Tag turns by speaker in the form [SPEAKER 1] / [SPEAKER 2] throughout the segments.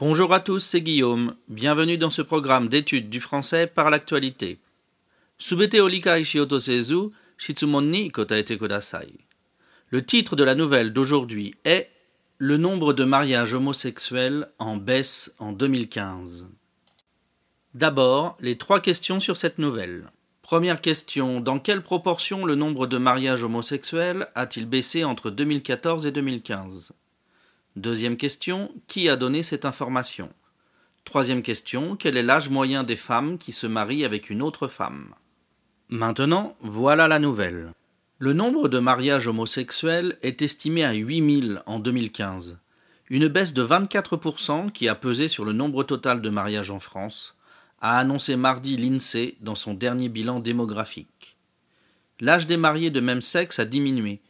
[SPEAKER 1] Bonjour à tous, c'est Guillaume. Bienvenue dans ce programme d'études du français par l'actualité. Subete ni kotaete kudasai. Le titre de la nouvelle d'aujourd'hui est Le nombre de mariages homosexuels en baisse en 2015. D'abord, les trois questions sur cette nouvelle. Première question, dans quelle proportion le nombre de mariages homosexuels a-t-il baissé entre 2014 et 2015 Deuxième question, qui a donné cette information? Troisième question, quel est l'âge moyen des femmes qui se marient avec une autre femme? Maintenant, voilà la nouvelle. Le nombre de mariages homosexuels est estimé à 8000 en 2015, une baisse de 24% qui a pesé sur le nombre total de mariages en France, a annoncé mardi l'INSEE dans son dernier bilan démographique. L'âge des mariés de même sexe a diminué.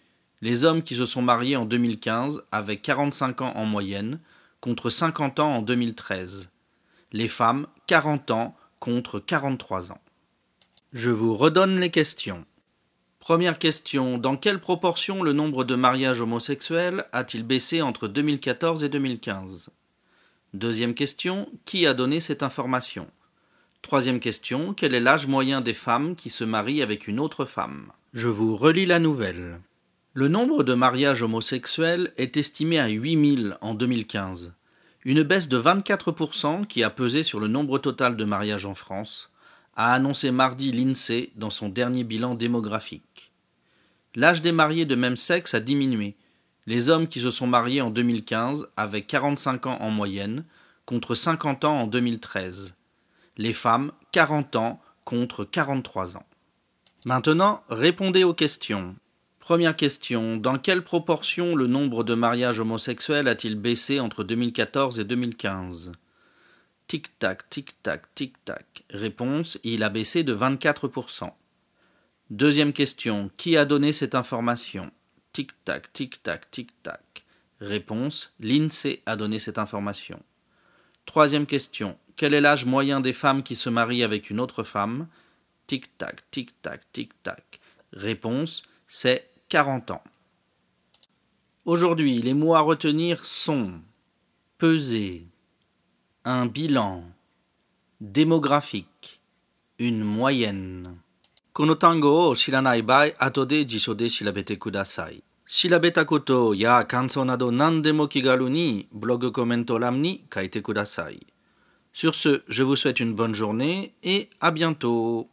[SPEAKER 1] Les hommes qui se sont mariés en 2015 avaient 45 ans en moyenne, contre 50 ans en 2013. Les femmes, 40 ans contre 43 ans. Je vous redonne les questions. Première question. Dans quelle proportion le nombre de mariages homosexuels a-t-il baissé entre 2014 et 2015 Deuxième question. Qui a donné cette information? Troisième question, quel est l'âge moyen des femmes qui se marient avec une autre femme? Je vous relis la nouvelle. Le nombre de mariages homosexuels est estimé à 8000 en 2015, une baisse de 24% qui a pesé sur le nombre total de mariages en France, a annoncé mardi l'INSEE dans son dernier bilan démographique. L'âge des mariés de même sexe a diminué. Les hommes qui se sont mariés en 2015 avaient 45 ans en moyenne, contre 50 ans en 2013 les femmes 40 ans contre 43 ans. Maintenant, répondez aux questions. Première question. Dans quelle proportion le nombre de mariages homosexuels a-t-il baissé entre 2014 et 2015 Tic-tac, tic-tac, tic-tac. Réponse. Il a baissé de 24%. Deuxième question. Qui a donné cette information? Tic-tac, tic-tac, tic-tac. Réponse. L'INSEE a donné cette information. Troisième question. Quel est l'âge moyen des femmes qui se marient avec une autre femme? Tic-tac, tic-tac, tic-tac. Réponse, c'est 40 ans. Aujourd'hui, les mots à retenir sont peser, un bilan, démographique, une moyenne. Konotango shiranai bai atode jishode shirabete kudasai. Shirabeta koto ya kanso nado nandemo kigaru ni blog commento ram ni kaite kudasai. Sur ce, je vous souhaite une bonne journée et à bientôt.